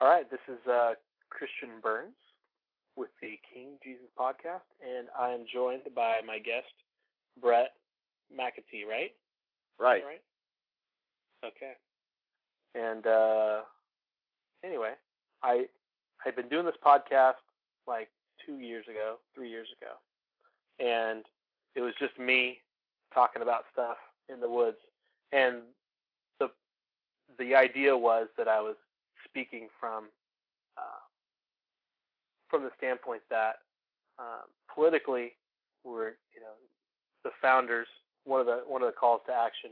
All right, this is uh, Christian Burns with the King Jesus podcast, and I am joined by my guest, Bret McAtee, right? Right. Right. Okay. And uh, anyway, I I've been doing this podcast like two years ago, three years ago, and it was just me talking about stuff in the woods, and the the idea was that I was speaking from uh, from the standpoint that um, politically we're you know the founders one of the one of the calls to action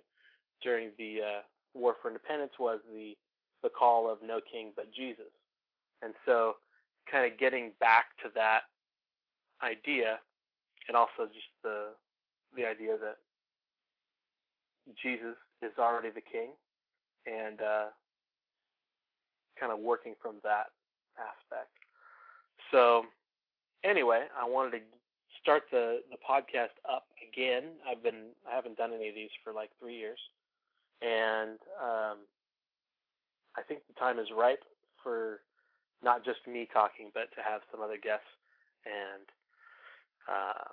during the uh, war for independence was the the call of no king but Jesus, and so kind of getting back to that idea, and also just the the idea that Jesus is already the king, and uh, kind of working from that aspect. So anyway, I wanted to start the the podcast up again. I've been I haven't done any of these for like three years, and um, I think the time is ripe for not just me talking, but to have some other guests and uh,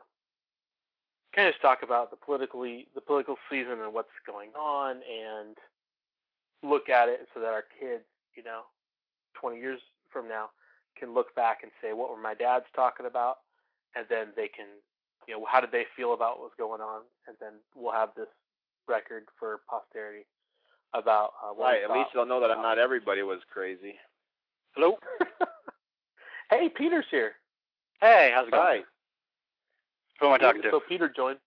kind of talk about the politically the political season and what's going on, and look at it so that our kids, you know, 20 years from now, can look back and say, what were my dads talking about? And then they can, you know, how did they feel about what was going on? And then we'll have this record for posterity about uh, what right. At least they'll know that not everybody was crazy. Hello. hey, Pieter's here. Hey, how's it going? Hi. Who am I talking to? So Pieter joined.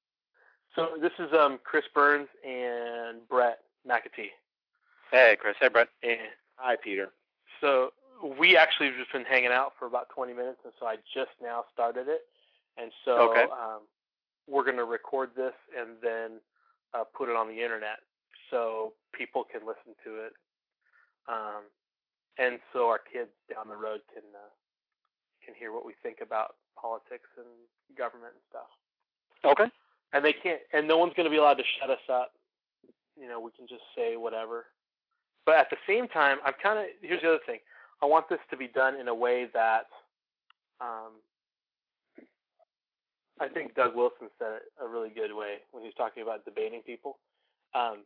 So this is um Chris Burns and Bret McAtee. Hey, Chris. Hey, Bret. And Hi, Pieter. So we actually have just been hanging out for about 20 minutes, and so I just now started it, and so Okay. um, we're going to record this and then uh, put it on the internet so people can listen to it, um, and so our kids down the road can uh, can hear what we think about politics and government and stuff. Okay. And they can't, and no one's going to be allowed to shut us up. You know, we can just say whatever. But at the same time, I'm kind of here's the other thing. I want this to be done in a way that um, I think Doug Wilson said it a really good way when he was talking about debating people. Um,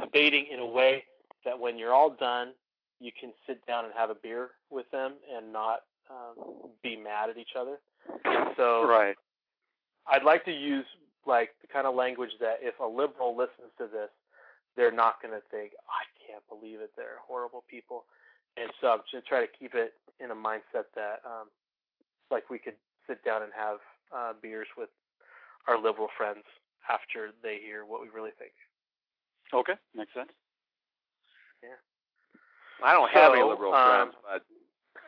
debating in a way that when you're all done, you can sit down and have a beer with them and not um, be mad at each other. So Right. I'd like to use like the kind of language that if a liberal listens to this, they're not going to think, I can't believe it, they're horrible people. And so I'm just try to keep it in a mindset that um, like we could sit down and have uh, beers with our liberal friends after they hear what we really think. Okay. Makes sense. Yeah. I don't have any liberal um, friends,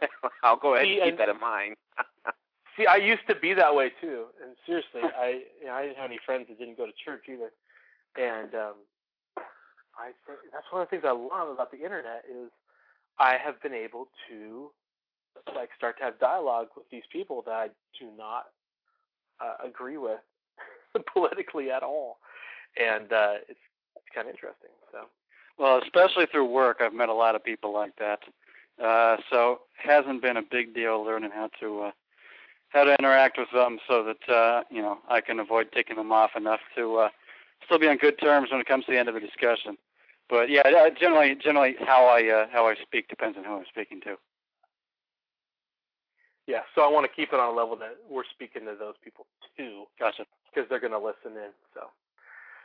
but I'll go ahead see, and keep and- that in mind. See, I used to be that way too, and seriously, I you know, I didn't have any friends that didn't go to church either, and um, I think that's one of the things I love about the internet is I have been able to like start to have dialogue with these people that I do not uh, agree with politically at all, and uh, it's it's kind of interesting. So Well, especially through work, I've met a lot of people like that. Uh, so hasn't been a big deal learning how to uh, how to interact with them so that uh, you know I can avoid ticking them off enough to uh, still be on good terms when it comes to the end of a discussion. But yeah, uh, generally, generally how I uh, how I speak depends on who I'm speaking to. yeah, so I want to keep it on a level that we're speaking to those people too. Gotcha. because they're going to listen in. So,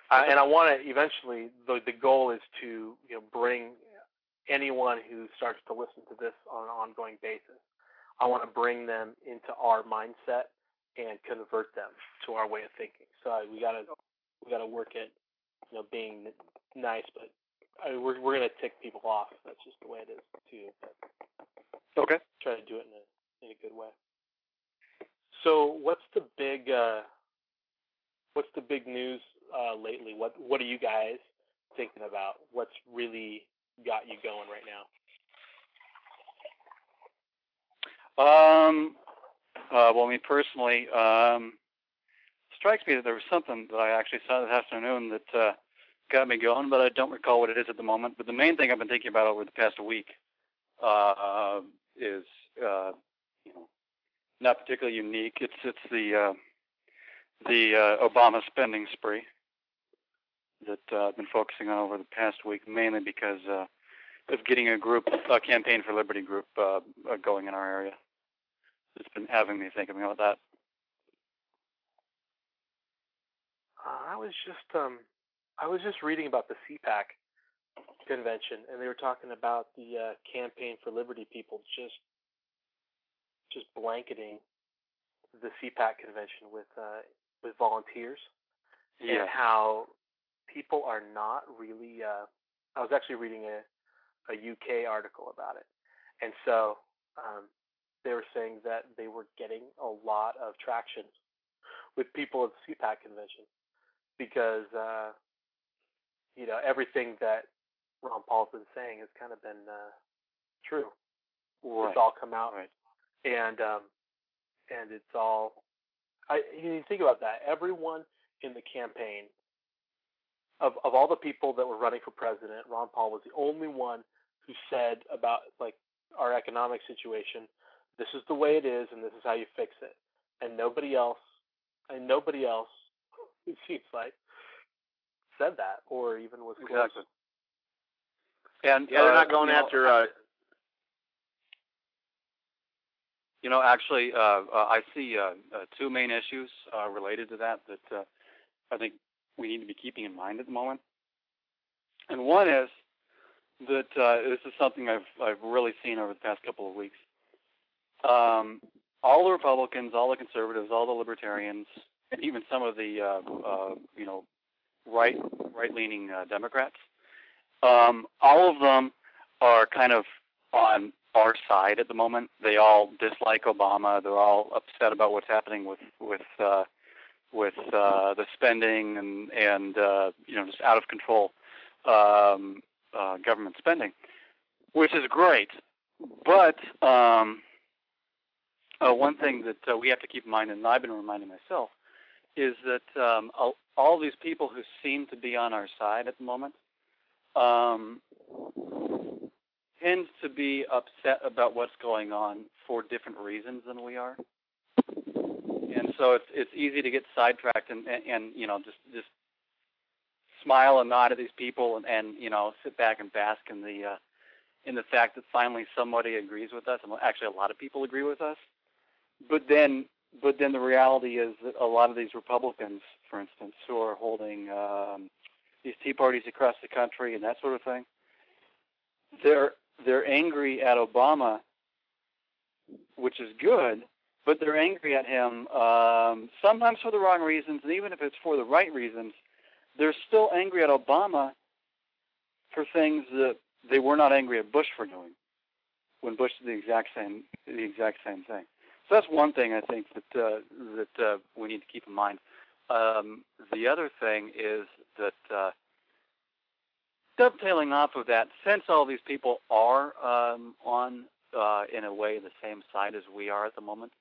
uh, and I want to eventually. The the goal is to you know bring anyone who starts to listen to this on an ongoing basis. I want to bring them into our mindset and convert them to our way of thinking. So we gotta we gotta work at you know being nice, but I mean, we're we're gonna tick people off. That's just the way it is too. But Okay. try to do it in a in a good way. So what's the big uh, what's the big news uh, lately? What what are you guys thinking about? What's really got you going right now? Um, uh, well, me personally, um, strikes me that there was something that I actually saw this afternoon that uh, got me going, but I don't recall what it is at the moment. But the main thing I've been thinking about over the past week uh, is uh, you know not particularly unique. It's it's the uh, the uh, Obama spending spree that uh, I've been focusing on over the past week, mainly because uh, of getting a group, a campaign for liberty group, going in our area. It's been having me thinking about that. I was just um, I was just reading about the CPAC convention, and they were talking about the uh, campaign for liberty people just just blanketing the CPAC convention with uh, with volunteers, Yeah. and how people are not really. Uh, I was actually reading a a UK article about it, and so um, they were saying that they were getting a lot of traction with people at the CPAC convention because uh, you know everything that Ron Paul's been saying has kind of been uh, true. Right. It's all come out, Right. and um, and it's all. I you think about that. Everyone in the campaign of of all the people that were running for president, Ron Paul was the only one who said about like our economic situation. This is the way it is, and this is how you fix it. And nobody else, and nobody else, it seems like, said that or even was close. Exactly. And Yeah, they're uh, not going you know, after. Uh, You know, actually, uh, uh, I see uh, uh, two main issues uh, related to that that uh, I think we need to be keeping in mind at the moment. And one is that uh, this is something I've I've really seen over the past couple of weeks. Um, all the Republicans, all the conservatives, all the libertarians, and even some of the uh, uh, you know right right-leaning uh, Democrats, um, all of them are kind of on our side at the moment. They all dislike Obama. They're all upset about what's happening with with uh, with uh, the spending and and uh, you know just out of control um, uh, government spending, which is great. But um, uh, one thing that uh, we have to keep in mind, and I've been reminding myself, is that um, all, these people who seem to be on our side at the moment um, tend to be upset about what's going on for different reasons than we are. And so it's it's easy to get sidetracked and, and, and you know just just smile and nod at these people and, and you know sit back and bask in the uh, in the fact that finally somebody agrees with us. And actually, a lot of people agree with us. But then but then the reality is that a lot of these Republicans, for instance, who are holding um, these tea parties across the country and that sort of thing, they're they're angry at Obama, which is good, but they're angry at him um, sometimes for the wrong reasons, and even if it's for the right reasons, they're still angry at Obama for things that they were not angry at Bush for doing when Bush did the exact same the exact same thing. That's one thing I think that uh, that uh, we need to keep in mind. Um, the other thing is that uh, dovetailing off of that, since all these people are um, on, uh, in a way, the same side as we are at the moment,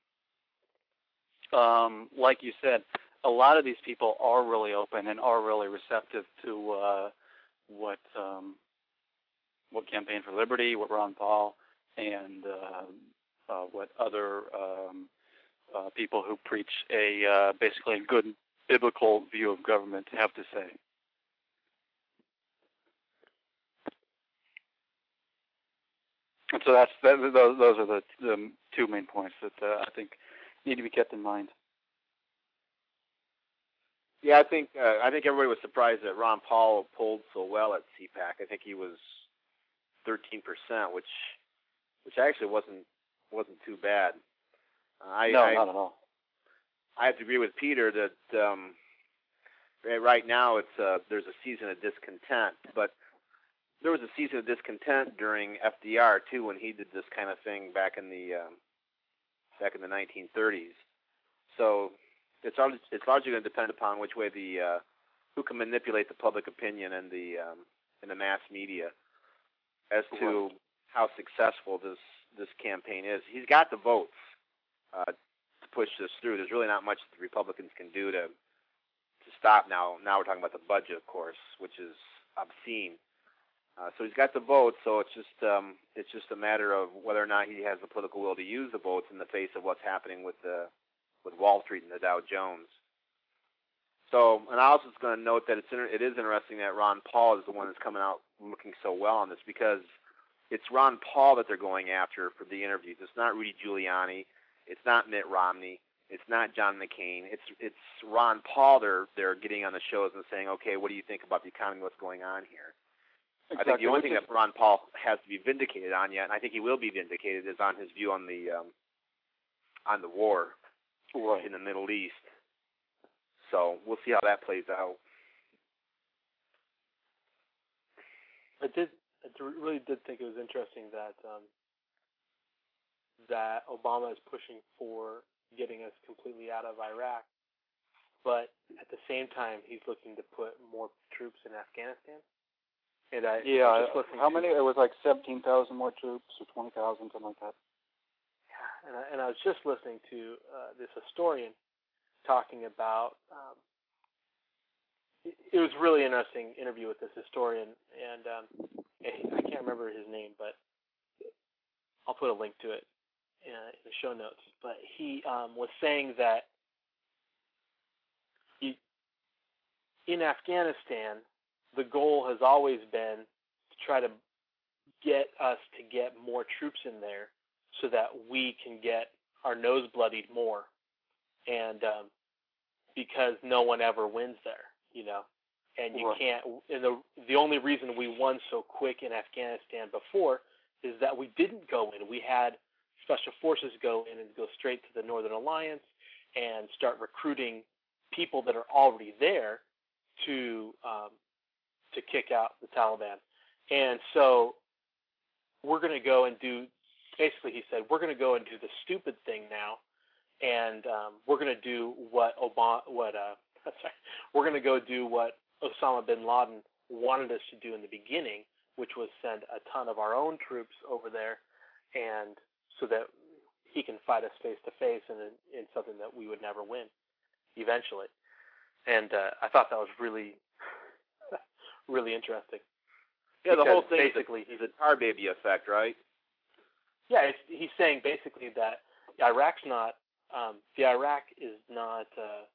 um, like you said, a lot of these people are really open and are really receptive to uh, what um, what Campaign for Liberty, what Ron Paul, and uh, what other um, uh, people who preach a uh, basically a good biblical view of government have to say. And so that's that, those those are the, the two main points that uh, I think need to be kept in mind. yeah, I think uh, I think everybody was surprised that Ron Paul pulled so well at CPAC. I think he was 13 percent, which which actually wasn't wasn't too bad. Uh, I, no, I not at all. I have to agree with Pieter that um, right- right now it's uh, there's a season of discontent, but there was a season of discontent during FDR too when he did this kind of thing back in the um, back in the 1930s. So it's it's largely going to depend upon which way the uh, who can manipulate the public opinion and the um, and the mass media as to how successful this this campaign is. He's got the votes uh, to push this through. There's really not much the Republicans can do to to stop now. Now we're talking about the budget, of course, which is obscene. Uh, so he's got the votes. So it's just um, it's just a matter of whether or not he has the political will to use the votes in the face of what's happening with the with Wall Street and the Dow Jones. So, and I also was going to note that it's inter- it is interesting that Ron Paul is the one that's coming out looking so well on this because it's Ron Paul that they're going after for the interviews. It's not Rudy Giuliani. It's not Mitt Romney. It's not John McCain. It's it's Ron Paul. They're they're getting on the shows and saying, okay, what do you think about the economy? What's going on here? Exactly. I think the only thing that Ron Paul has to be vindicated on yet, and I think he will be vindicated, is on his view on the um, on the war right. in the Middle East. So we'll see how that plays out. I did. I really did think it was interesting that um, that Obama is pushing for getting us completely out of Iraq, but at the same time he's looking to put more troops in Afghanistan. And I Yeah. I just listening How to- many? It was like seventeen thousand more troops or twenty thousand, something like that. Yeah, and I, and I was just listening to uh, this historian talking about. Um, it, was really interesting interview with this historian, and um, I can't remember his name, but I'll put a link to it in, in the show notes. But he um, was saying that he, in Afghanistan, the goal has always been to try to get us to get more troops in there so that we can get our nose bloodied more and um because no one ever wins there you know and you Right. can't and the the only reason we won so quick in Afghanistan before is that we didn't go in we had special forces go in and go straight to the northern alliance and start recruiting people that are already there to um to kick out the Taliban and so we're going to go and do basically he said we're going to go and do the stupid thing now and um, we're going to do what Obama what uh we're going to go do what Osama bin Laden wanted us to do in the beginning which was send a ton of our own troops over there and so that he can fight us face to face in in something that we would never win eventually. And uh, I thought that was really really interesting. Yeah, the whole thing basically is a, is a tar baby effect, right? Yeah, it's, he's saying basically that Iraq's not um, the Iraq is not uh,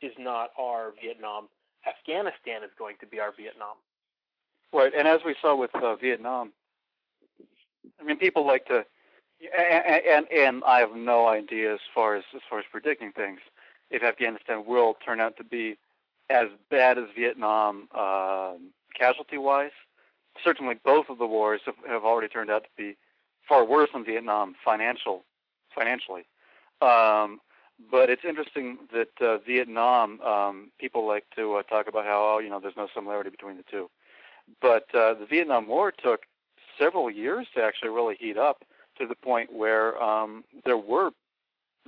is not our Vietnam. Afghanistan is going to be our Vietnam. Right, and as we saw with uh, Vietnam, I mean, people like to, and, and and I have no idea as far as as far as predicting things, if Afghanistan will turn out to be as bad as Vietnam um, casualty-wise. Certainly, both of the wars have, have already turned out to be far worse than Vietnam financial financially. Um, but it's interesting that uh, Vietnam um, people like to uh, talk about how oh, you know there's no similarity between the two. But uh, the Vietnam War took several years to actually really heat up to the point where um, there were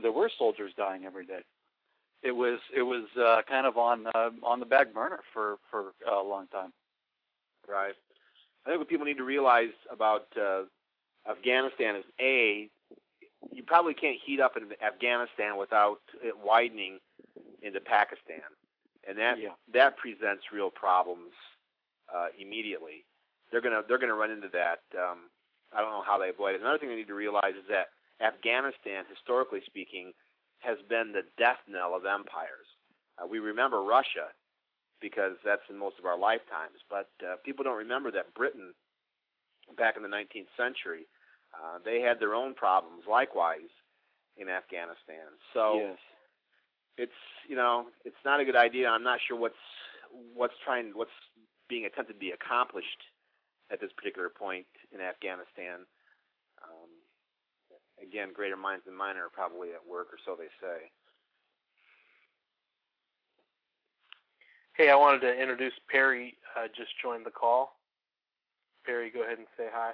there were soldiers dying every day. It was it was uh, kind of on uh, on the back burner for for a long time. Right. I think what people need to realize about uh, Afghanistan is a you probably can't heat up in Afghanistan without it widening into Pakistan, and that Yeah. that presents real problems uh, immediately. They're gonna they're gonna run into that. Um, I don't know how they avoid it. Another thing they need to realize is that Afghanistan, historically speaking, has been the death knell of empires. Uh, we remember Russia because that's in most of our lifetimes, but uh, people don't remember that Britain, back in the 19th century, uh, they had their own problems likewise in Afghanistan. So yes. it's you know it's not a good idea. I'm not sure what's what's trying what's being attempted to be accomplished at this particular point in Afghanistan. Um, again, greater minds than mine are probably at work, or so they say. Hey, I wanted to introduce Perry. Uh, just joined the call. Perry, go ahead and say hi.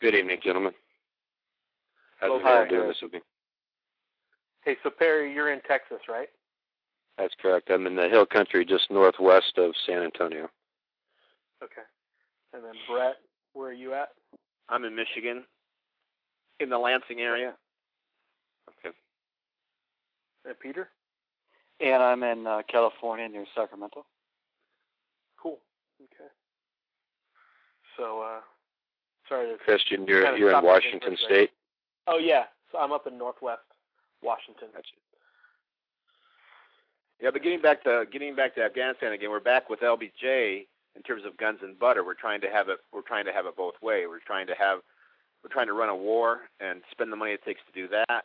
Good evening, gentlemen. How's Well, everyone hi. doing this evening? Hey, so Perry, you're in Texas, right? That's correct. I'm in the hill country just northwest of San Antonio. Okay. And then Bret, where are you at? I'm in Michigan, in the Lansing area. Okay. And Pieter? And I'm in uh, California near Sacramento. Cool. Okay. So, uh, sorry. Christian, you're Kinda you're in Washington State. Oh yeah, so I'm up in Northwest Washington. Yeah, but getting back to getting back to Afghanistan again, we're back with LBJ in terms of guns and butter. We're trying to have it. We're trying to have it both way. We're trying to have. We're trying to run a war and spend the money it takes to do that,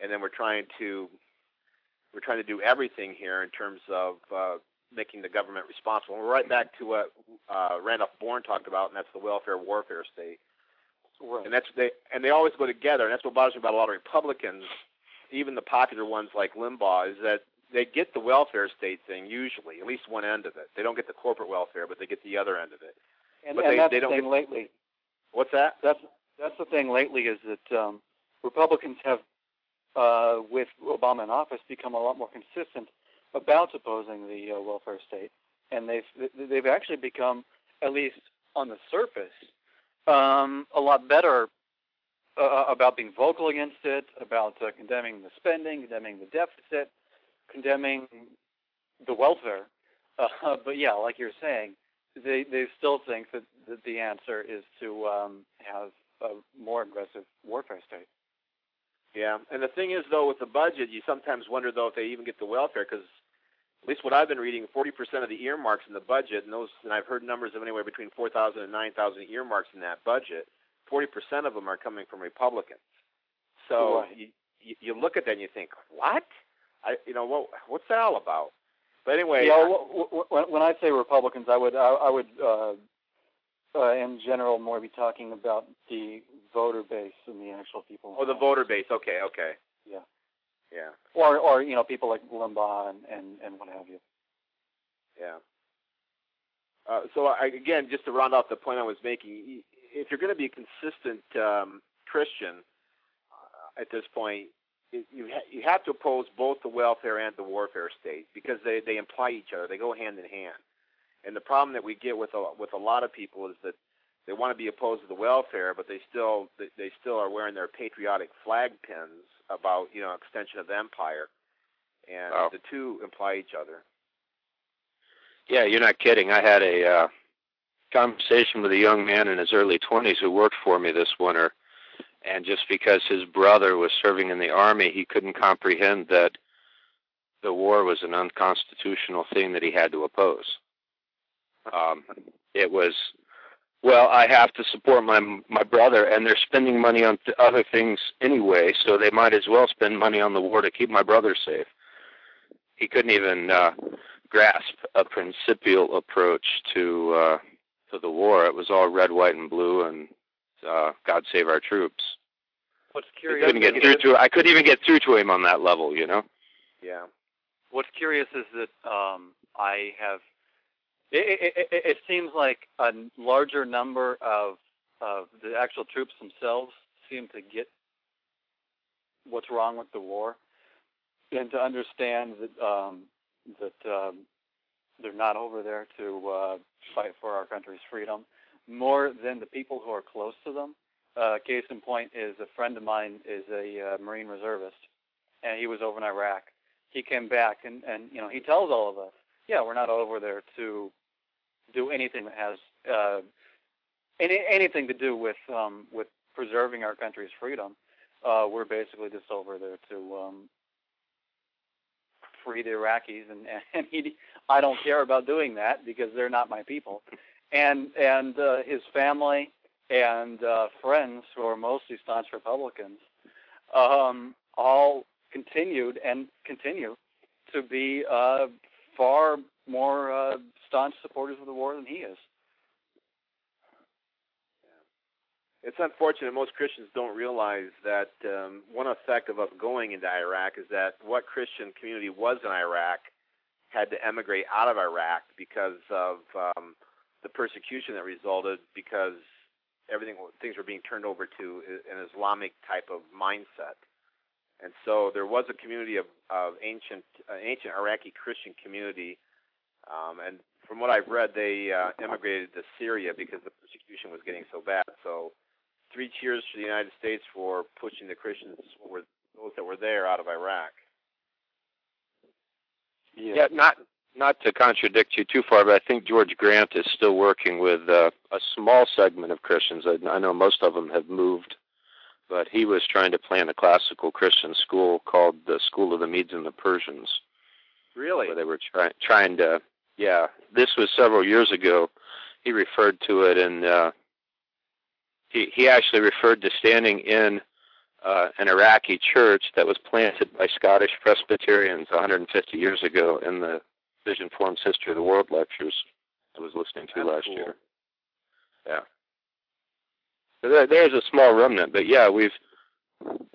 and then we're trying to. We're trying to do everything here in terms of uh, making the government responsible. And we're right back to what uh, Randolph Bourne talked about, and that's the welfare warfare state. Right. And that's they and they always go together. And that's what bothers me about a lot of Republicans, even the popular ones like Limbaugh, is that they get the welfare state thing usually, at least one end of it. They don't get the corporate welfare, but they get the other end of it. and, but and they- that's they the thing get- lately. What's that? That's that's the thing lately is that um, Republicans have, uh, with Obama in office, become a lot more consistent about opposing the uh, welfare state, and they've they've actually become, at least on the surface, um, a lot better uh, about being vocal against it, about uh, condemning the spending, condemning the deficit, condemning the welfare. Uh, but yeah, like you're saying, they they still think that, that the answer is to um, have a more aggressive warfare state. Yeah, and the thing is though, with the budget, you sometimes wonder though if they even get the welfare because. At least what I've been reading, 40% of the earmarks in the budget, and those, and I've heard numbers of anywhere between 4,000 and 9,000 earmarks in that budget. 40% of them are coming from Republicans. So Right. you, you you look at that and you think, what? I you know what what's that all about? But anyway, yeah, w- w- when, when I say Republicans, I would I, I would uh, uh, in general more be talking about the voter base and the actual people. oh the voter base. Okay, okay. Yeah. Yeah. Or or you know people like Limbaugh and and, and what have you. Yeah. Uh, so I, again, just to round off the point I was making, if you're going to be a consistent um, Christian uh, at this point, it, you ha- you have to oppose both the welfare and the warfare state because they they imply each other. They go hand in hand. And the problem that we get with a, with a lot of people is that they want to be opposed to the welfare, but they still they, they still are wearing their patriotic flag pins about you know extension of the empire, and Wow. the two imply each other. Yeah, you're not kidding. I had a uh, conversation with a young man in his early 20s who worked for me this winter, and just because his brother was serving in the army, he couldn't comprehend that the war was an unconstitutional thing that he had to oppose. Um, it was, well, I have to support my my brother, and they're spending money on th- other things anyway, so they might as well spend money on the war to keep my brother safe. He couldn't even uh, grasp a principial approach to uh, to the war. It was all red, white, and blue, and uh, God save our troops. What's curious? I couldn't get through to I couldn't even get through to him on that level, you know. Yeah. What's curious is that um, I have. It, it, it, seems like a larger number of of the actual troops themselves seem to get what's wrong with the war, and to understand that um, that um, they're not over there to uh, fight for our country's freedom, more than the people who are close to them. Uh, case in point is a friend of mine is a uh, Marine reservist, and he was over in Iraq he came back and and you know he tells all of us yeah we're not over there to do anything that has uh any anything to do with um with preserving our country's freedom. Uh we're basically just over there to um free the Iraqis and and he I don't care about doing that because they're not my people. And and uh, his family and uh friends who are mostly staunch Republicans um all continued and continue to be uh, far more uh, staunch supporters of the war than he is. It's unfortunate most Christians don't realize that um, one effect of us going into Iraq is that what Christian community was in Iraq had to emigrate out of Iraq because of um, the persecution that resulted because everything things were being turned over to an Islamic type of mindset. And so there was a community of, of ancient uh, ancient Iraqi Christian community, um, and from what I've read, they uh, immigrated to Syria because the persecution was getting so bad. So three cheers for the United States for pushing the Christians, were those that were there, out of Iraq. Yeah, not not to contradict you too far, but I think George Grant is still working with uh, a small segment of Christians. I, I know most of them have moved, but he was trying to plan a classical Christian school called the School of the Medes and the Persians. Really? Where they were trying trying to, yeah. This was several years ago. He referred to it, and uh, he he actually referred to standing in uh, an Iraqi church that was planted by Scottish Presbyterians 150 years ago in the Vision Forum's History of the World lectures I was listening to That's last cool. year. Yeah. There's a small remnant, but yeah, we've,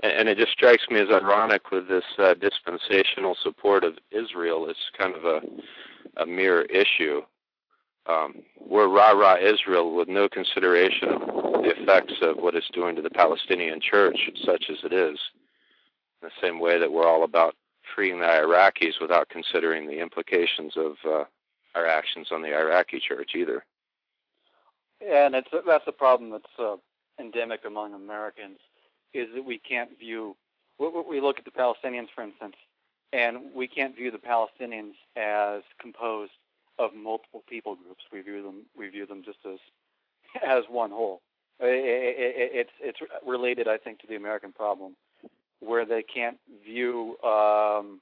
and it just strikes me as ironic with this uh, dispensational support of Israel. It's kind of a, a mirror issue. Um, we're rah rah Israel with no consideration of the effects of what it's doing to the Palestinian church, such as it is. In the same way that we're all about freeing the Iraqis without considering the implications of uh, our actions on the Iraqi church either. And it's that's a problem that's uh, endemic among Americans is that we can't view. We, we look at the Palestinians, for instance, and we can't view the Palestinians as composed of multiple people groups. We view them we view them just as as one whole. It's it's related, I think, to the American problem, where they can't view um,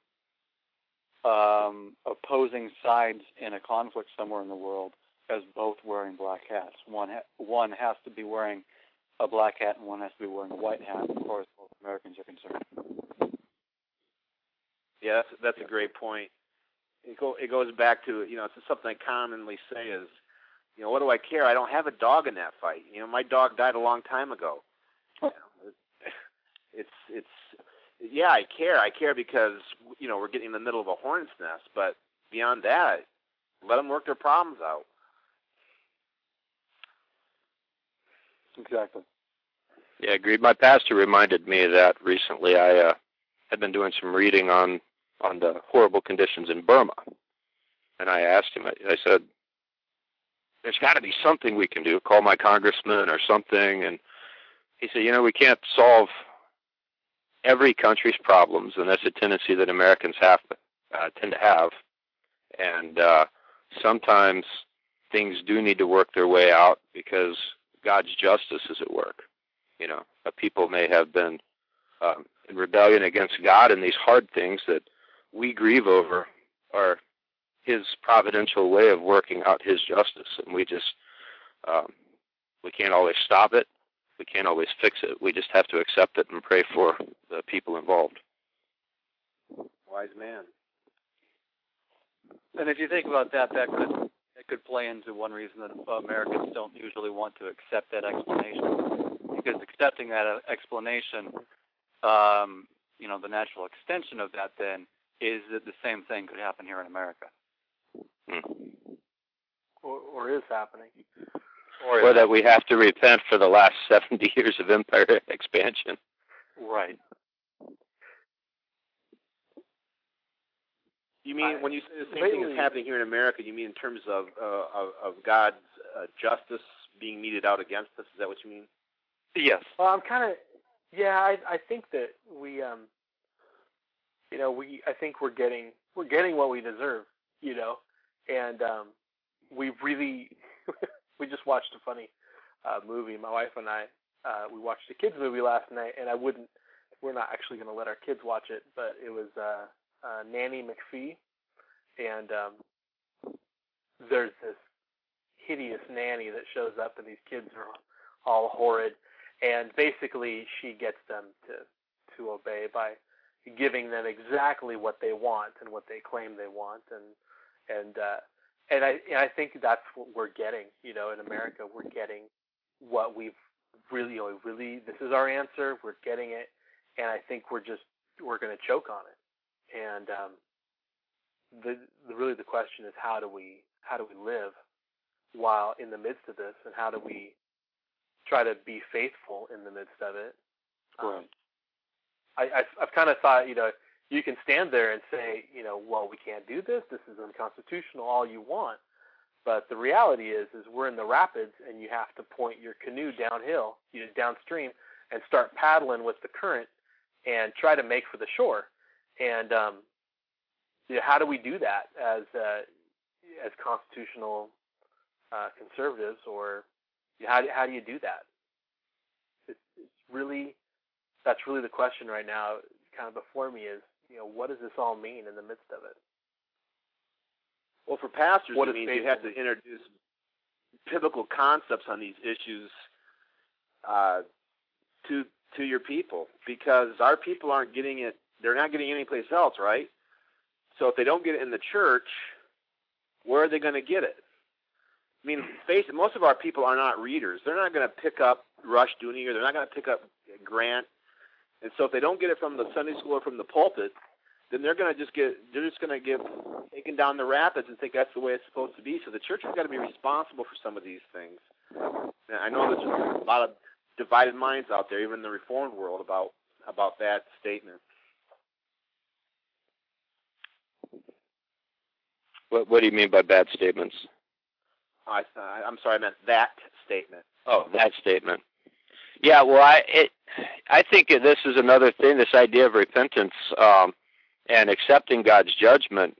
um, opposing sides in a conflict somewhere in the world as both wearing black hats. One ha- one has to be wearing a black hat, and one has to be wearing a white hat. Of course, both Americans are concerned. Yeah, that's that's a great point. It go it goes back to you know it's something I commonly say is, you know, what do I care? I don't have a dog in that fight. You know, my dog died a long time ago. Oh. You know, it's it's yeah, I care. I care because you know we're getting in the middle of a hornet's nest. But beyond that, let them work their problems out. Exactly. Yeah, agreed. My pastor reminded me of that recently. I uh, had been doing some reading on on the horrible conditions in Burma, and I asked him. I, said, "There's got to be something we can do. Call my congressman or something." And he said, "You know, we can't solve every country's problems, and that's a tendency that Americans have uh, tend to have. And uh, sometimes things do need to work their way out because God's justice is at work." you know, people may have been um, in rebellion against God, and these hard things that we grieve over are His providential way of working out His justice, and we just um, we can't always stop it, we can't always fix it. We just have to accept it and pray for the people involved. Wise man. And if you think about that, that could could play into one reason that Americans don't usually want to accept that explanation, because accepting that uh, explanation, um, you know, the natural extension of that then is that the same thing could happen here in America. Hmm. or, or is happening. Or, Or that we have to repent for the last 70 years of empire expansion. right. You mean I- when you say the same thing lately- is happening here in America? You mean in terms of uh, of, of God's uh, justice being meted out against us? Is that what you mean? Yes. Well, I'm kind of, yeah. I I think that we, um, you know, we I think we're getting we're getting what we deserve, you know, and um, we really we just watched a funny uh, movie. My wife and I uh, we watched a kids movie last night, and I wouldn't. We're not actually going to let our kids watch it, but it was uh, uh, Nanny McPhee, and um, there's this hideous nanny that shows up, and these kids are all horrid. And basically she gets them to to obey by giving them exactly what they want and what they claim they want. And and uh and I and I think that's what we're getting you know in America we're getting what we've really really this is our answer we're getting it and I think we're just we're going to choke on it and um the, the really the question is how do we how do we live while in the midst of this and how do we try to be faithful in the midst of it. Um, I, I've, I've kind of thought, you know, you can stand there and say, you know, well, we can't do this. This is unconstitutional. All you want, but the reality is, is we're in the rapids, and you have to point your canoe downhill, you know, downstream, and start paddling with the current, and try to make for the shore. And um, yeah, how do we do that as uh, as constitutional uh, conservatives, or how do, how do you do that? It's, it's really that's really the question right now, kind of before me is you know what does this all mean in the midst of it? Well, for pastors, what it means you have to introduce biblical concepts on these issues uh, to to your people because our people aren't getting it. They're not getting anyplace else, right? So if they don't get it in the church, where are they going to get it? I mean, face it, most of our people are not readers. They're not going to pick up Rush Dooney or they're not going to pick up Grant. And so if they don't get it from the Sunday school or from the pulpit, then they're going to just get they're just going to get taken down the rapids and think that's the way it's supposed to be. So the church has got to be responsible for some of these things. And I know there's a lot of divided minds out there, even in the reformed world, about about that statement. What What do you mean by bad statements? I, I'm sorry, I meant that statement. Oh, that statement. Yeah, well, I it, I think this is another thing. This idea of repentance um, and accepting God's judgment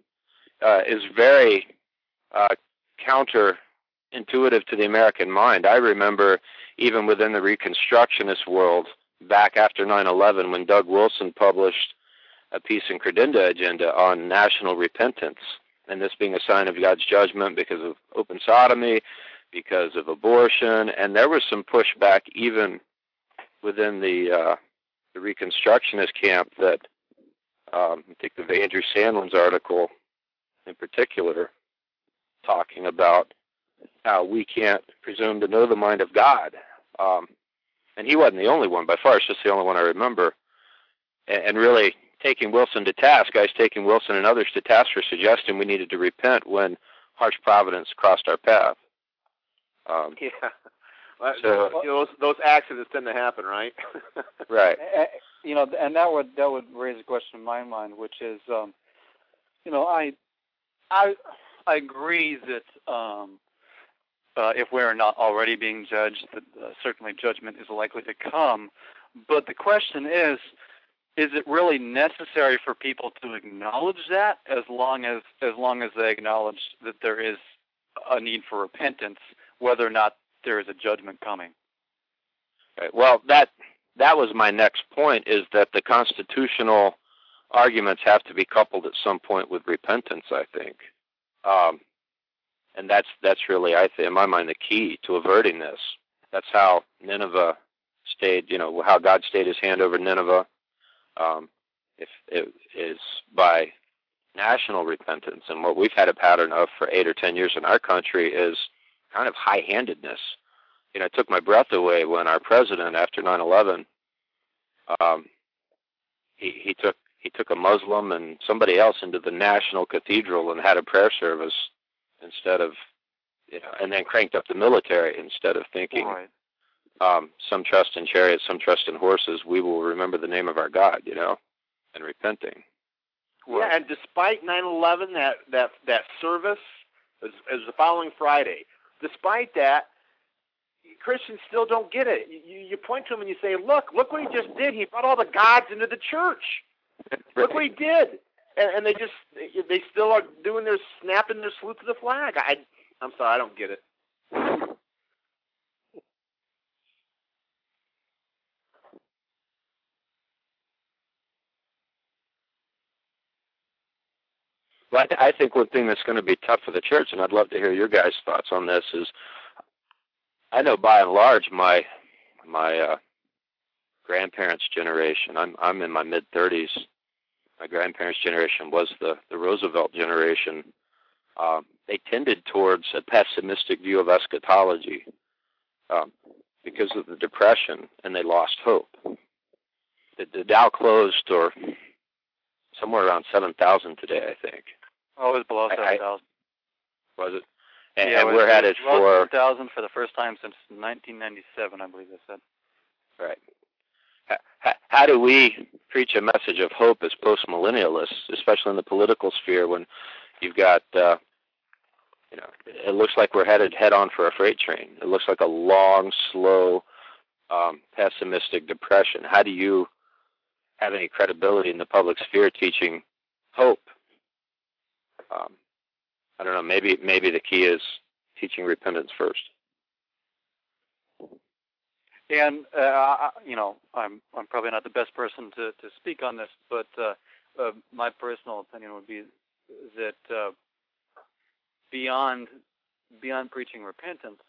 uh, is very uh, counterintuitive to the American mind. I remember even within the Reconstructionist world back after 9/11, when Doug Wilson published a piece in Credenda Agenda on national repentance and this being a sign of God's judgment because of open sodomy, because of abortion, and there was some pushback even within the uh, the Reconstructionist camp that um, I think of Andrew Sandlin's article in particular, talking about how we can't presume to know the mind of God. Um, and he wasn't the only one by far. It's just the only one I remember. And, and really, taking Wilson to task, guys taking Wilson and others to task for suggesting we needed to repent when harsh providence crossed our path. Um, yeah. Well, so you know, those, those accidents tend to happen, right? right. You know, and that would that would raise a question in my mind, which is, um, you know, I, I, I agree that um, uh, if we're not already being judged, that uh, certainly judgment is likely to come. But the question is, is it really necessary for people to acknowledge that as long as as long as they acknowledge that there is a need for repentance whether or not there is a judgment coming? Well that that was my next point is that the constitutional arguments have to be coupled at some point with repentance i think. Um, and that's that's really i think in my mind the key to averting this. That's how nineveh stayed you know how god stayed his hand over nineveh um, if it is by national repentance. And what we've had a pattern of for eight or ten years in our country is kind of high-handedness. You know, it took my breath away when our president, after 9/11, um, he he took he took a Muslim and somebody else into the national cathedral and had a prayer service instead of, you know, and then cranked up the military instead of thinking. Right um, some trust in chariots, some trust in horses. We will remember the name of our God, you know, and repenting. Yeah, and despite 9/11, that that that service is, is the following Friday. Despite that, Christians still don't get it. You, you point to them and you say, "Look, look what he just did. He brought all the gods into the church. Look what he did." And, and they just they still are doing their snapping their salute to the flag. I I'm sorry, I don't get it. Well, I think one thing that's going to be tough for the church, and I'd love to hear your guys' thoughts on this, is I know by and large my my uh, grandparents' generation. I'm I'm in my mid 30s. My grandparents' generation was the the Roosevelt generation. Um, they tended towards a pessimistic view of eschatology um, because of the depression, and they lost hope. The, the Dow closed, or somewhere around 7,000 today, I think. Oh, it was below 7,000. Was it? And, yeah, and we're headed for 7,000 for the first time since 1997, I believe they said. Right. How, how do we preach a message of hope as postmillennialists, especially in the political sphere, when you've got, uh, you know, it looks like we're headed head on for a freight train. It looks like a long, slow, um, pessimistic depression. How do you have any credibility in the public sphere teaching hope um, I don't know. Maybe maybe the key is teaching repentance first. And uh, you know, I'm I'm probably not the best person to to speak on this, but uh, uh, my personal opinion would be that uh, beyond beyond preaching repentance,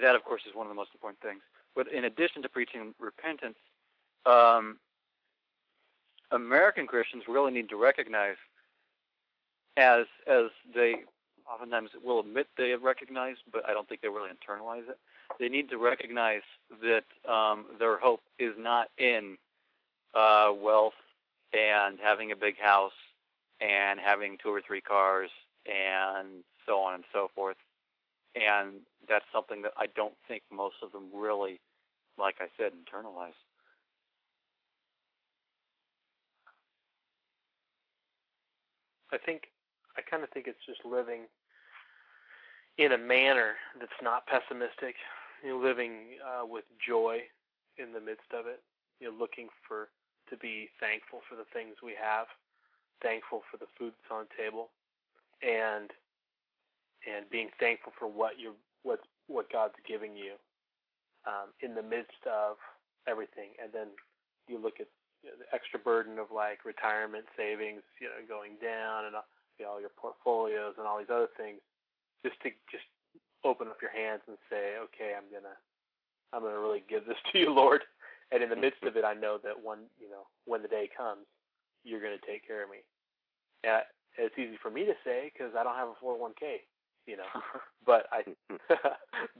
that of course is one of the most important things. But in addition to preaching repentance, um, American Christians really need to recognize, as as they oftentimes will admit they have recognized, but I don't think they really internalize it. They need to recognize that um, their hope is not in uh, wealth and having a big house and having two or three cars and so on and so forth. And that's something that I don't think most of them really, like I said, internalize. I think I kind of think it's just living in a manner that's not pessimistic. You know, living uh, with joy in the midst of it. You know, looking for to be thankful for the things we have, thankful for the food that's on the table, and and being thankful for what you what what God's giving you um, in the midst of everything. And then you look at you know, the extra burden of like retirement savings, you know, going down, and you know your portfolios and all these other things. Just to just open up your hands and say, okay, I'm gonna I'm gonna really give this to you, Lord. And in the midst of it, I know that one, you know, when the day comes, you're gonna take care of me. And it's easy for me to say because I don't have a 401k, you know. but I,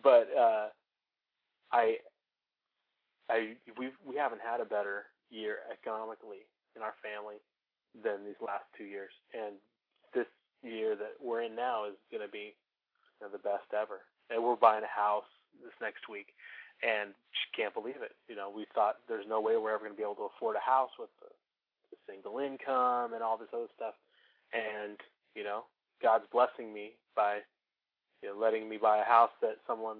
but uh, I, I we we haven't had a better year economically in our family than these last two years, and year that we're in now is going to be you know, the best ever. And we're buying a house this next week, and just can't believe it. You know, we thought there's no way we're ever going to be able to afford a house with the, the single income and all this other stuff, and you know, God's blessing me by you know, letting me buy a house that someone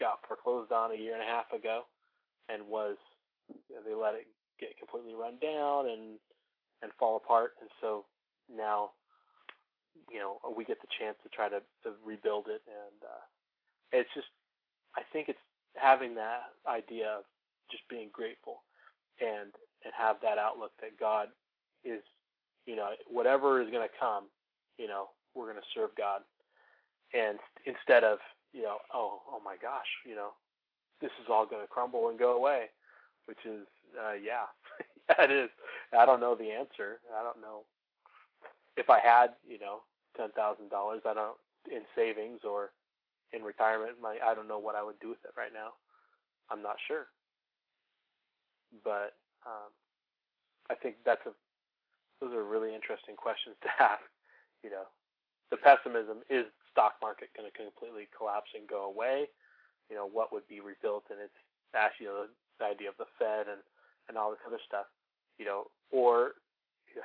got foreclosed on a year and a half ago, and was you know, they let it get completely run down and and fall apart, and so now you know we get the chance to try to to rebuild it, and uh, it's just I think it's having that idea of just being grateful and and have that outlook that God is you know whatever is going to come, you know we're going to serve God, and instead of you know oh oh my gosh you know this is all going to crumble and go away, which is uh, yeah yeah it is. I don't know the answer. I don't know if I had, you know, ten thousand dollars, I don't in savings or in retirement money, I don't know what I would do with it right now. I'm not sure. But um, I think that's a those are really interesting questions to ask. You know, the pessimism is stock market going to completely collapse and go away? You know, what would be rebuilt? And it's actually the idea of the Fed and and all this other stuff. You know, or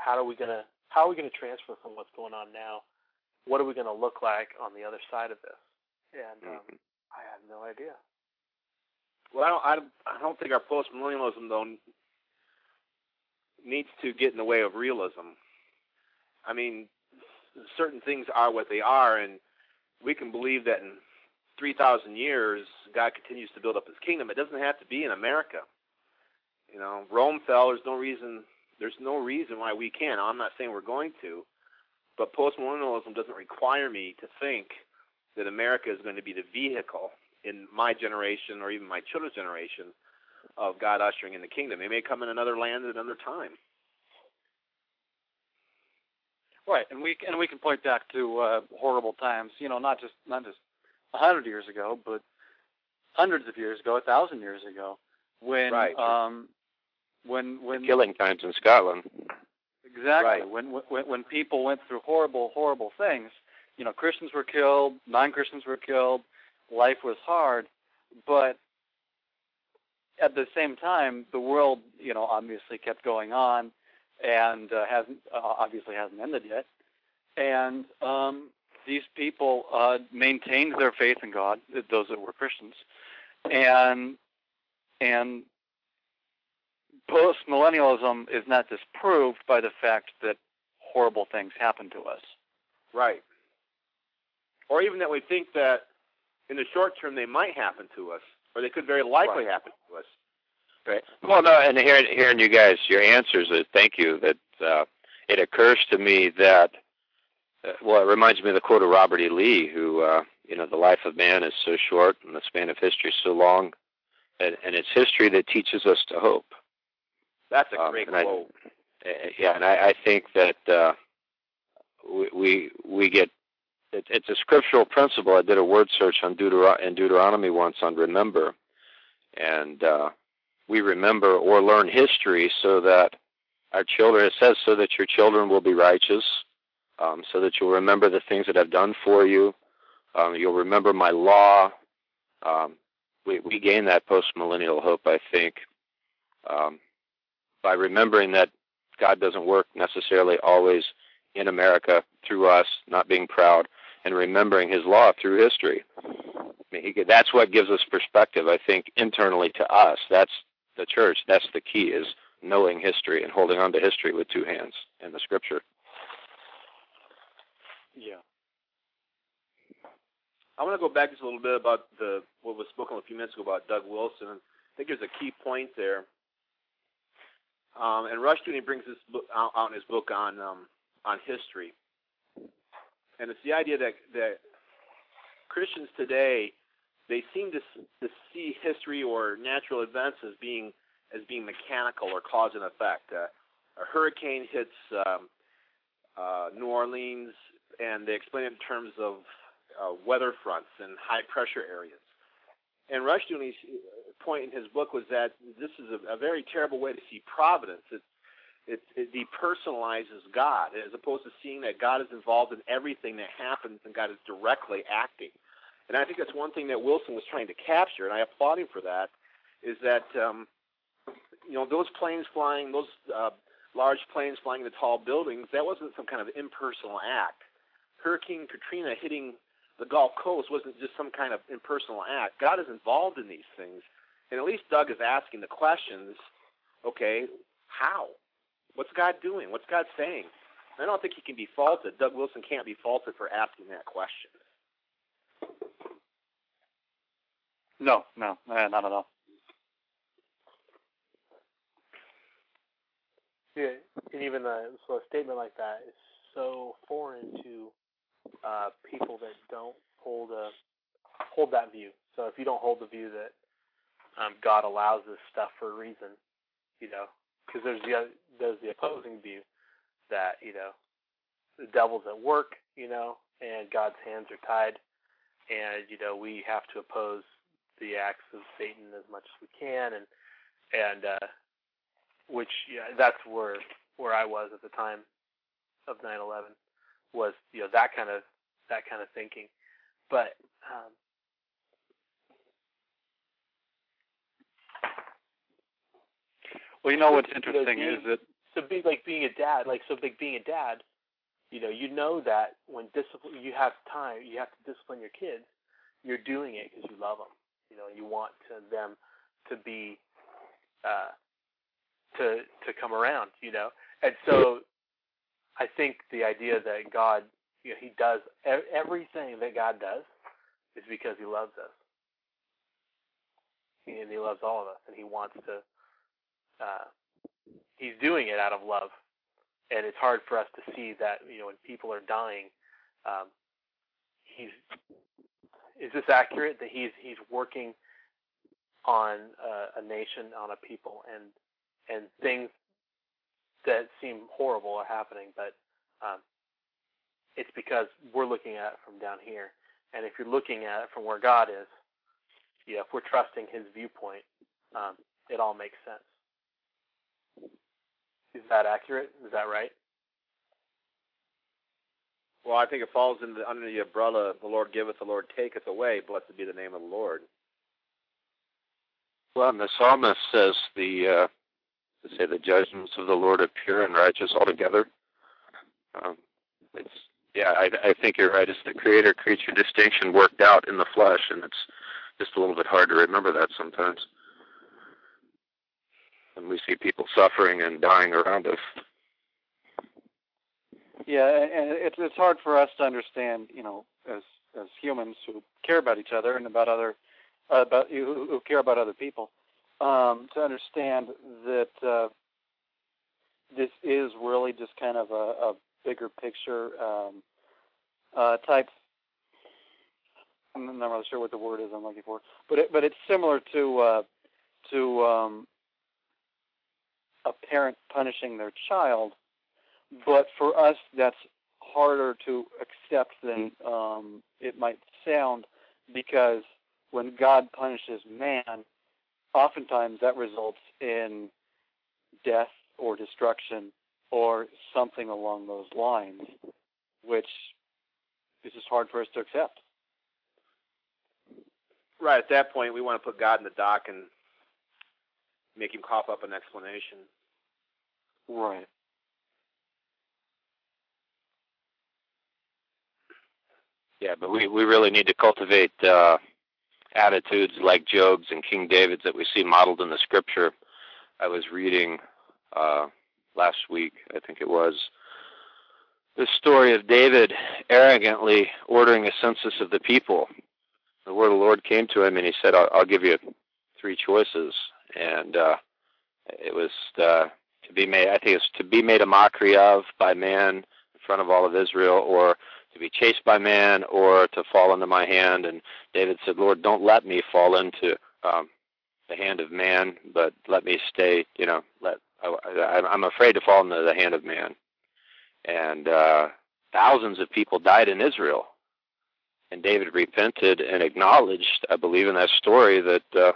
how are we going to how are we going to transfer from what's going on now? What are we going to look like on the other side of this? And um, mm-hmm. I have no idea. Well, I don't. I don't, I don't think our post-millennialism though needs to get in the way of realism. I mean, certain things are what they are, and we can believe that in 3,000 years God continues to build up His kingdom. It doesn't have to be in America. You know, Rome fell. There's no reason there's no reason why we can't. I'm not saying we're going to, but postmillennialism doesn't require me to think that America is going to be the vehicle in my generation or even my children's generation of God ushering in the kingdom. It may come in another land at another time. Right, and we and we can point back to uh, horrible times. You know, not just not just a hundred years ago, but hundreds of years ago, a thousand years ago, when right. um, when when the killing times in Scotland. Exactly. Right. When when when people went through horrible horrible things, you know, Christians were killed, non-Christians were killed, life was hard, but at the same time, the world, you know, obviously kept going on, and uh, hasn't uh, obviously hasn't ended yet, and um, these people uh, maintained their faith in God, those that were Christians, and and post millennialism is not disproved by the fact that horrible things happen to us. Right. Or even that we think that in the short term they might happen to us, or they could very likely Right. happen to us. Right. Well, no, and hearing hearing you guys, your answers, uh, thank you. That uh, it occurs to me that, uh, well, it reminds me of the quote of Robert E. Lee, who, uh, you know, the life of man is so short and the span of history is so long, and, and it's history that teaches us to hope. That's a Um, great and I- quote. Uh, yeah, and I, I think that uh, we, we we get it, it's a scriptural principle. I did a word search on Deutero- in Deuteronomy once on remember, and uh, we remember or learn history so that our children. It says so that your children will be righteous, um, so that you'll remember the things that I've done for you. Um, you'll remember my law. Um, we we gain that post millennial hope, I think. Um, by remembering that God doesn't work necessarily always in America through us, not being proud, and remembering His law through history. I mean, that's what gives us perspective. I think internally to us, that's the church. That's the key is knowing history and holding on to history with two hands and the Scripture. Yeah. I want to go back just a little bit about the what was spoken a few minutes ago about Doug Wilson. I think there's a key point there. Um, and Rushdoony brings this book out, out in his book on um, on history, and it's the idea that that Christians today they seem to to see history or natural events as being as being mechanical or cause and effect. Uh, a hurricane hits um, uh, New Orleans, and they explain it in terms of uh, weather fronts and high pressure areas. And Rushdoony's point in his book was that this is a, a very terrible way to see providence. It, it, it depersonalizes God as opposed to seeing that God is involved in everything that happens and God is directly acting. And I think that's one thing that Wilson was trying to capture, and I applaud him for that. Is that um, you know those planes flying, those uh, large planes flying into tall buildings? That wasn't some kind of impersonal act. Hurricane Katrina hitting the Gulf Coast wasn't just some kind of impersonal act. God is involved in these things. And at least Doug is asking the questions okay, how? What's God doing? What's God saying? I don't think he can be faulted. Doug Wilson can't be faulted for asking that question. No, no, eh, not at all. Yeah, and even a, so a statement like that is so foreign to uh, people that don't hold a hold that view. So if you don't hold the view that um, God allows this stuff for a reason, you know, because there's the oth- there's the opposing view that you know the devil's at work, you know, and God's hands are tied, and you know we have to oppose the acts of Satan as much as we can, and and uh, which yeah, that's where where I was at the time of 9/11 was you know that kind of that kind of thinking, but um, Well, you know what's You know, interesting being- is that so be like being a dad, like so like being a dad, you know, you know that when discipline, you have time, you have to discipline your kids. You're doing it because you love them. You know, you want to, them to be, uh, to to come around. You know, and so I think the idea that God, you know, He does everything that God does is because He loves us, and He loves all of us, and He wants to. Uh, he's doing it out of love, and it's hard for us to see that you know when people are dying, um, he's is this accurate that he's he's working on a, a nation, on a people, and and things that seem horrible are happening, but um, it's because we're looking at it from down here, and if you're looking at it from where God is, yeah, if we're trusting His viewpoint, um, it all makes sense. Is that accurate? Is that right? Well, I think it falls into the, under the umbrella, the Lord giveth, the Lord taketh away. Blessed be the name of the Lord. Well, and the psalmist says the uh, to say the judgments of the Lord are pure and righteous altogether. Um, it's yeah, I, I think you're right. It's the creator-creature distinction worked out in the flesh, and it's just a little bit hard to remember that sometimes. And we see people suffering and dying around us. Yeah, and it's hard for us to understand, you know, as as humans who care about each other and about other uh, about who, who care about other people, um, to understand that uh, this is really just kind of a, a bigger picture um, uh, type. I'm not really sure what the word is I'm looking for, but it, but it's similar to uh, to um, a parent punishing their child, but for us that's harder to accept than um, it might sound because when God punishes man, oftentimes that results in death or destruction or something along those lines, which is just hard for us to accept. Right at that point, we want to put God in the dock and make him cough up an explanation. Right. Yeah, but we we really need to cultivate uh, attitudes like Job's and King David's that we see modeled in the Scripture. I was reading uh, last week, I think it was, the story of David arrogantly ordering a census of the people. The word of the Lord came to him, and he said, "I'll, I'll give you three choices." And uh, it was uh, to be made. I think it's to be made a mockery of by man in front of all of Israel, or to be chased by man, or to fall into my hand. And David said, "Lord, don't let me fall into um, the hand of man, but let me stay. You know, let I, I'm afraid to fall into the hand of man." And uh, thousands of people died in Israel. And David repented and acknowledged, I believe in that story, that uh,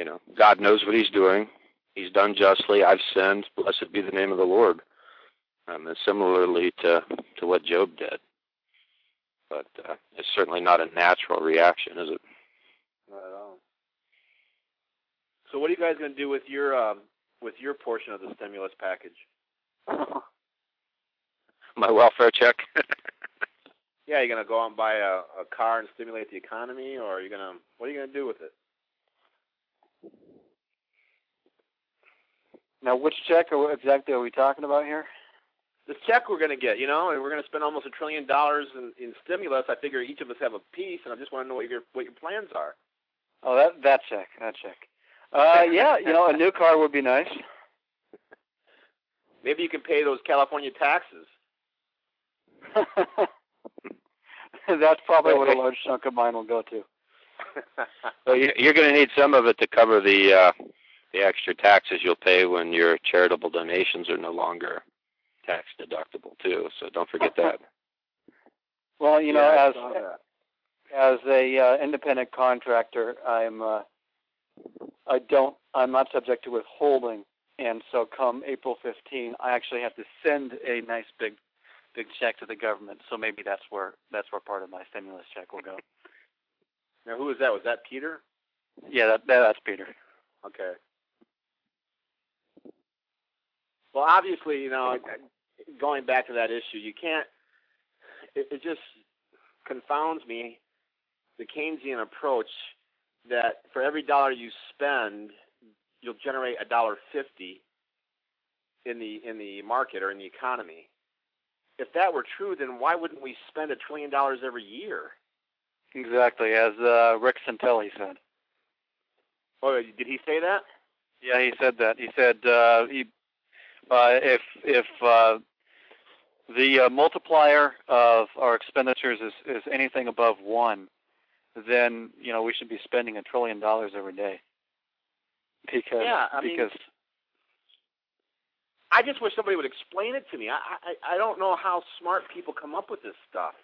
you know God knows what He's doing. He's done justly. I've sinned. Blessed be the name of the Lord. Um, and similarly to to what Job did. But uh, it's certainly not a natural reaction, is it? Not at all. So, what are you guys going to do with your um, with your portion of the stimulus package? My welfare check. yeah, you're going to go out and buy a, a car and stimulate the economy, or are you going to what are you going to do with it? Now, which check are exactly are we talking about here? The check we're going to get, you know, and we're going to spend almost a trillion dollars in, in stimulus. I figure each of us have a piece, and I just want to know what your what your plans are. Oh, that that check, that check. Uh, yeah, you know, a new car would be nice. Maybe you can pay those California taxes. That's probably what a large chunk of mine will go to. so you're going to need some of it to cover the uh, the extra taxes you'll pay when your charitable donations are no longer tax deductible too. So don't forget that. well, you know, yeah, as as a uh, independent contractor, I'm uh, I don't I'm not subject to withholding, and so come April 15, I actually have to send a nice big big check to the government. So maybe that's where that's where part of my stimulus check will go. Now, who was that? Was that Pieter? Yeah, that, that that's Pieter. Okay. Well, obviously, you know, going back to that issue, you can't. It, it just confounds me the Keynesian approach that for every dollar you spend, you'll generate a dollar fifty in the in the market or in the economy. If that were true, then why wouldn't we spend a trillion dollars every year? Exactly, as uh, Rick Santelli said. Oh, did he say that? Yeah, he said that. He said uh, he, if if uh, the uh, multiplier of our expenditures is, is anything above one, then you know we should be spending a trillion dollars every day. Because yeah, I because mean, I just wish somebody would explain it to me. I, I I don't know how smart people come up with this stuff.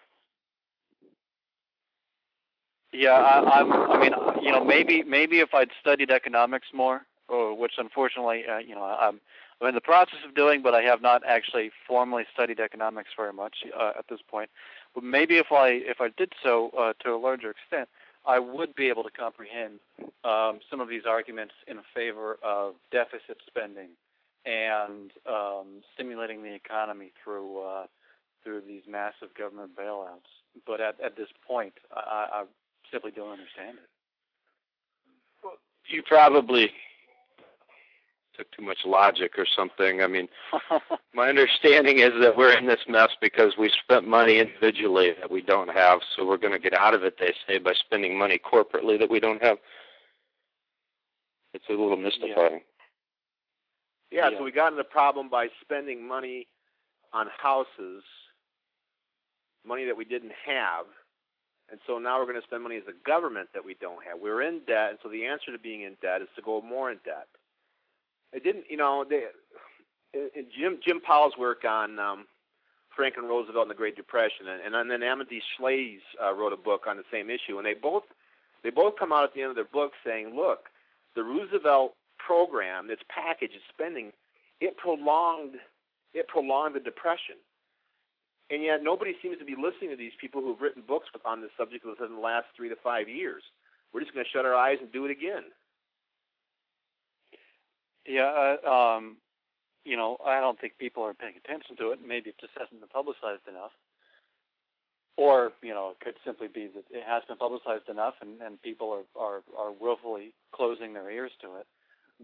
Yeah, I, I'm. I mean, you know, maybe maybe if I'd studied economics more, or which unfortunately, uh, you know, I'm I'm in the process of doing, but I have not actually formally studied economics very much uh, at this point. But maybe if I if I did so uh, to a larger extent, I would be able to comprehend um, some of these arguments in favor of deficit spending and um, stimulating the economy through uh, through these massive government bailouts. But at, at this point, I, I simply don't understand it. You probably took too much logic or something. I mean, my understanding is that we're in this mess because we spent money individually that we don't have, so we're going to get out of it. They say by spending money corporately that we don't have. It's a little mystifying. Yeah, Yeah. so we got in the problem by spending money on houses, money that we didn't have, and so now we're going to spend money as a government that we don't have. We're in debt, and so the answer to being in debt is to go more in debt. It didn't, you know, they, in in Jim Jim Powell's work on um, Franklin Roosevelt and the Great Depression, and, and then Amity Shlaes uh, wrote a book on the same issue, and they both they both come out at the end of their book saying, look, the Roosevelt program, this package of spending, it prolonged it prolonged the depression. And yet nobody seems to be listening to these people who've written books on this subject within the last three to five years. We're just going to shut our eyes and do it again. Yeah, uh, um, you know, I don't think people are paying attention to it. Maybe it just hasn't been publicized enough. Or, you know, it could simply be that it has been publicized enough and, and people are, are, are willfully closing their ears to it.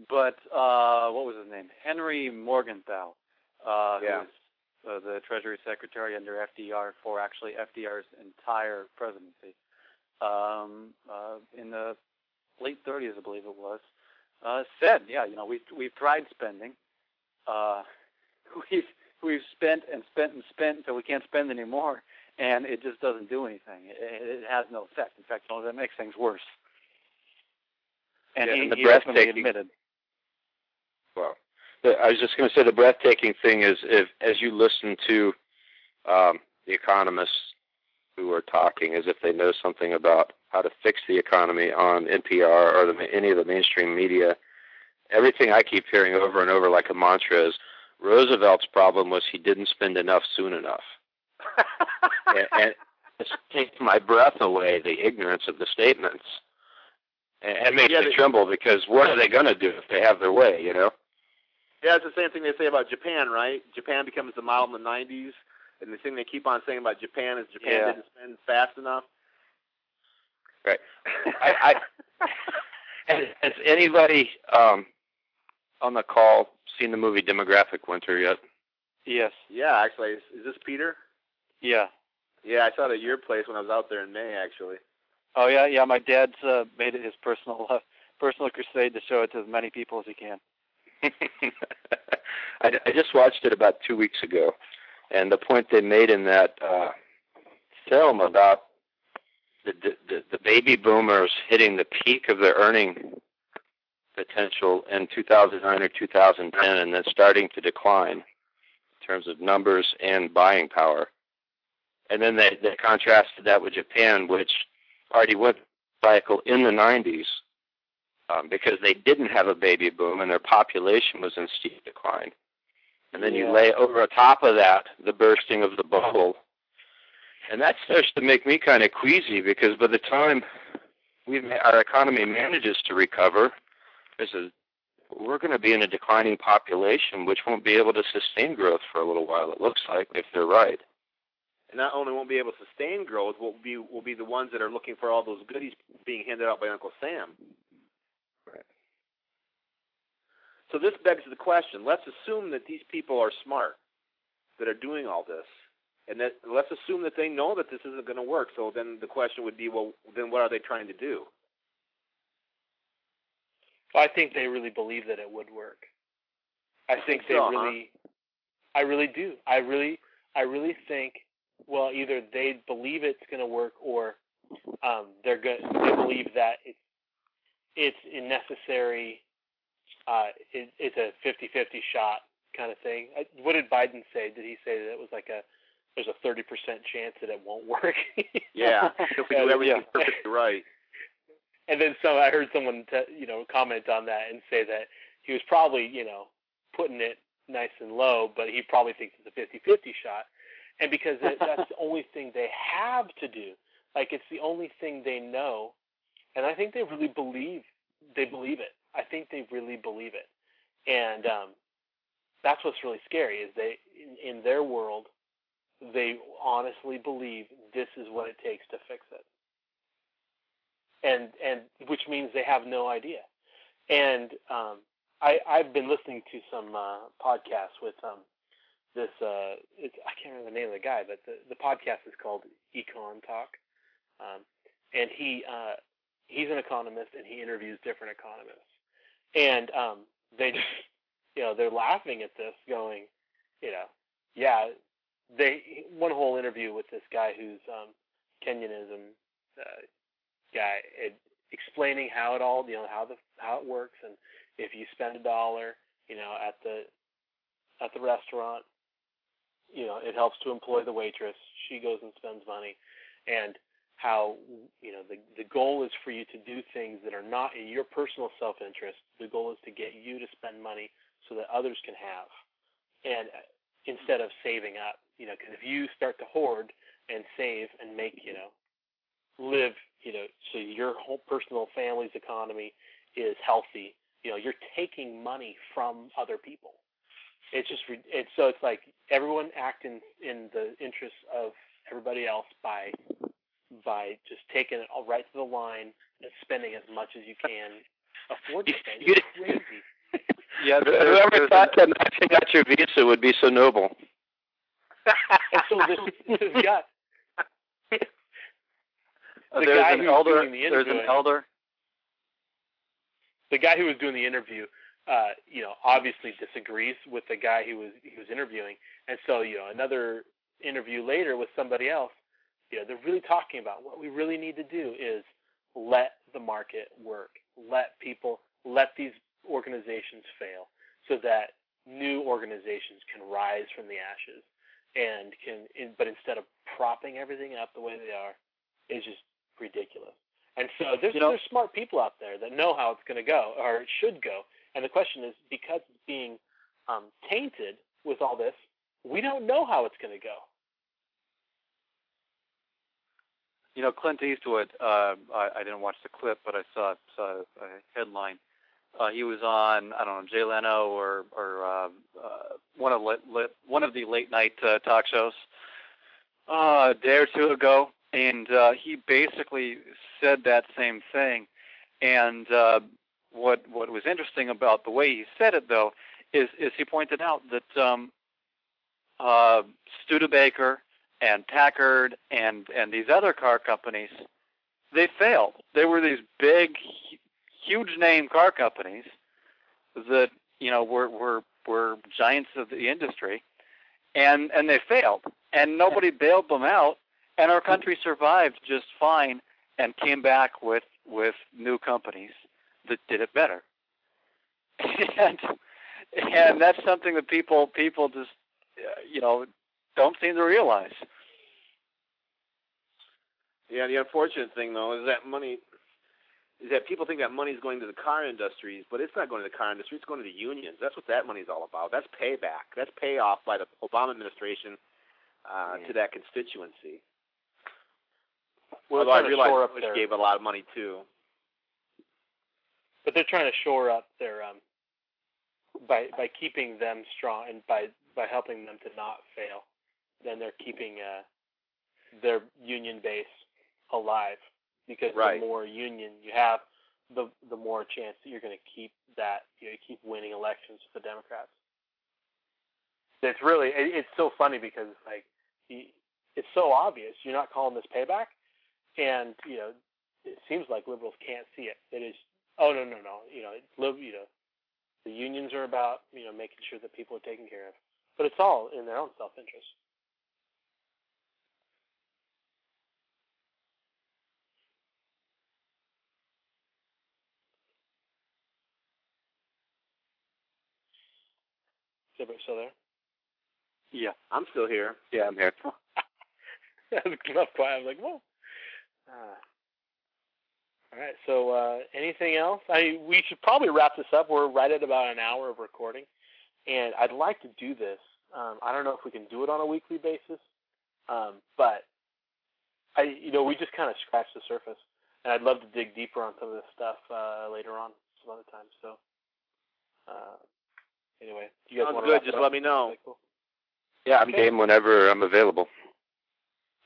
But uh, what was his name? Henry Morgenthau, uh, Yeah. who was uh, the Treasury Secretary under FDR for actually FDR's entire presidency. Um, uh, in the late 30s, I believe it was, uh, said, yeah, you know, we've we've tried spending, uh, we've we've spent and spent and spent until we can't spend anymore, and it just doesn't do anything. It, it has no effect. In fact, you know, that makes things worse. And Yeah, he, and the he breathtaking- admitted. Well, I was just going to say the breathtaking thing is if as you listen to um, the economists who are talking as if they know something about how to fix the economy on NPR or the, any of the mainstream media, everything I keep hearing over and over like a mantra is Roosevelt's problem was he didn't spend enough soon enough. and, and it takes my breath away, the ignorance of the statements. And it makes Yeah, me they- tremble because what are they going to do if they have their way, you know? Yeah, it's the same thing they say about Japan, right? Japan becomes the model in the 90s, and the thing they keep on saying about Japan is Japan Yeah. didn't spend fast enough. Right. I, I has, has anybody um, on the call seen the movie Demographic Winter yet? Yes. yeah, actually, is, is this Pieter? Yeah. Yeah, I saw it at your place when I was out there in May, actually. Oh yeah, yeah. My dad's uh, made it his personal uh, personal crusade to show it to as many people as he can. I, I just watched it about two weeks ago, and the point they made in that uh, film about the, the the baby boomers hitting the peak of their earning potential in 2009 or 2010, and then starting to decline in terms of numbers and buying power. And then they, they contrasted that with Japan, which already went cycle in the 90s um, because they didn't have a baby boom and their population was in steep decline. And then you lay over top of that the bursting of the bubble. And that starts to make me kind of queasy because by the time we our economy manages to recover, there's a, we're going to be in a declining population, which won't be able to sustain growth for a little while. It looks like if they're right. And not only won't be able to sustain growth, will be will be the ones that are looking for all those goodies being handed out by Uncle Sam. Right. So this begs the question: Let's assume that these people are smart, that are doing all this, and that let's assume that they know that this isn't going to work. So then the question would be, well, then what are they trying to do? I think they really believe that it would work. I think they so, huh? really, I really do. I really, I really think. Well, either they believe it's going to work, or um, they're good. They believe that it's it's a necessary. Uh, it, it's a 50-50 shot kind of thing. I, what did Biden say? Did he say that it was like a there's a 30% chance that it won't work? Yeah, if we do everything yeah. perfectly right. And then so I heard someone, t- you know, comment on that and say that he was probably, you know, putting it nice and low, but he probably thinks it's a 50-50 shot. And because that, that's the only thing they have to do, like it's the only thing they know, and I think they really believe they believe it. I think they really believe it, and um, that's what's really scary is they in, in their world they honestly believe this is what it takes to fix it. And and which means they have no idea. And um I I've been listening to some uh, podcasts with um this uh it's I can't remember the name of the guy, but the the podcast is called Econ Talk, um, and he uh he's an economist and he interviews different economists, and um they just you know they're laughing at this, going, you know, yeah, they one whole interview with this guy who's um Kenyanism uh, guy it, explaining how it all you know how the how it works and if you spend a dollar you know at the at the restaurant you know it helps to employ the waitress. She goes and spends money. And how you know the the goal is for you to do things that are not in your personal self interest the goal is to get you to spend money so that others can have. And uh, instead of saving up you know because if you start to hoard and save and make you know live you know so your whole personal family's economy is healthy you know you're taking money from other people it's just it's so it's like everyone acting in the interests of everybody else by by just taking it all right to the line and spending as much as you can afford to spend. It's crazy. Yeah, there's, Whoever thought that maxing out your visa would be so noble? And so this, this guy, uh, the there's guy an who's elder. doing the There's an elder. the guy who was doing the interview, uh, you know, obviously disagrees with the guy who was he was interviewing, and so you know, another interview later with somebody else, you know, they're really talking about what we really need to do is let the market work, let people, let these organizations fail, so that new organizations can rise from the ashes, and can, in, but instead of propping everything up the way they are, it's just ridiculous. And so there's You know- there's smart people out there that know how it's going to go or it should go. And the question is because it's being um, tainted with all this, we don't know how it's going to go. You know, Clint Eastwood. Uh, I, I didn't watch the clip, but I saw saw a headline. Uh, he was on I don't know Jay Leno or or uh, uh, one of lit, lit, one of the late night uh, talk shows uh, a day or two ago, and uh, he basically said that same thing. And uh, what what was interesting about the way he said it, though, is is he pointed out that um, uh, Studebaker and Packard and and these other car companies, they failed. They were these big, huge name car companies that you know were were were giants of the industry, and and they failed, and nobody bailed them out, and our country survived just fine, and came back with with new companies that did it better, and and that's something that people people just uh, you know don't seem to realize. Yeah, the unfortunate thing though is that money is that people think that money is going to the car industries, but it's not going to the car industry. It's going to the unions. That's what that money's all about. That's payback. That's payoff by the Obama administration uh, Yeah. to that constituency. Although I realize Bush their, gave a lot of money too. but they're trying to shore up their um by by keeping them strong and by by helping them to not fail. Then they're keeping uh their union base alive because Right. the more union you have, the the more chance that you're going to keep that you know, keep winning elections for the Democrats. It's really it, it's so funny because like it's so obvious. You're not calling this payback, and you know it seems like liberals can't see it. It is oh no no no you know it's lib you know the unions are about you know making sure that people are taken care of, but it's all in their own self interest. Is still there? Yeah. I'm still here. Yeah, I'm here. I was quiet. I was like, whoa. Uh, all right. So, uh, anything else? I we should probably wrap this up. We're right at about an hour of recording, and I'd like to do this. Um, I don't know if we can do it on a weekly basis, um, but I, you know, we just kind of scratched the surface, and I'd love to dig deeper on some of this stuff uh, later on, some other time. So, uh, anyway, do you guys Sounds want good. to Just let me know. Okay, cool. Yeah, I'm Okay. game whenever I'm available.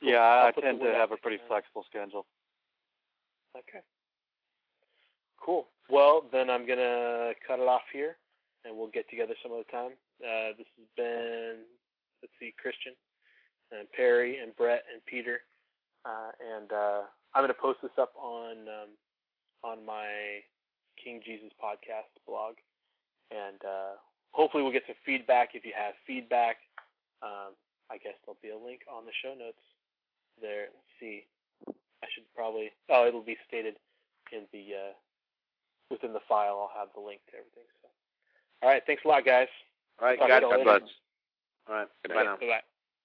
Yeah, I'll I tend to have a pretty flexible schedule. Okay. Cool. Well, then I'm gonna cut it off here. and we'll get together some other time. Uh, this has been let's see, Christian and Perry and Bret and Pieter, uh, and uh, I'm going to post this up on um, on my King Jesus podcast blog, and uh, hopefully we'll get some feedback. If you have feedback, um, I guess there'll be a link on the show notes there. Let's see, I should probably oh it'll be stated in the uh, within the file. I'll have the link to everything. So, all right, thanks a lot, guys. All right, Talk God, bless. All right, bye now. Bye bye.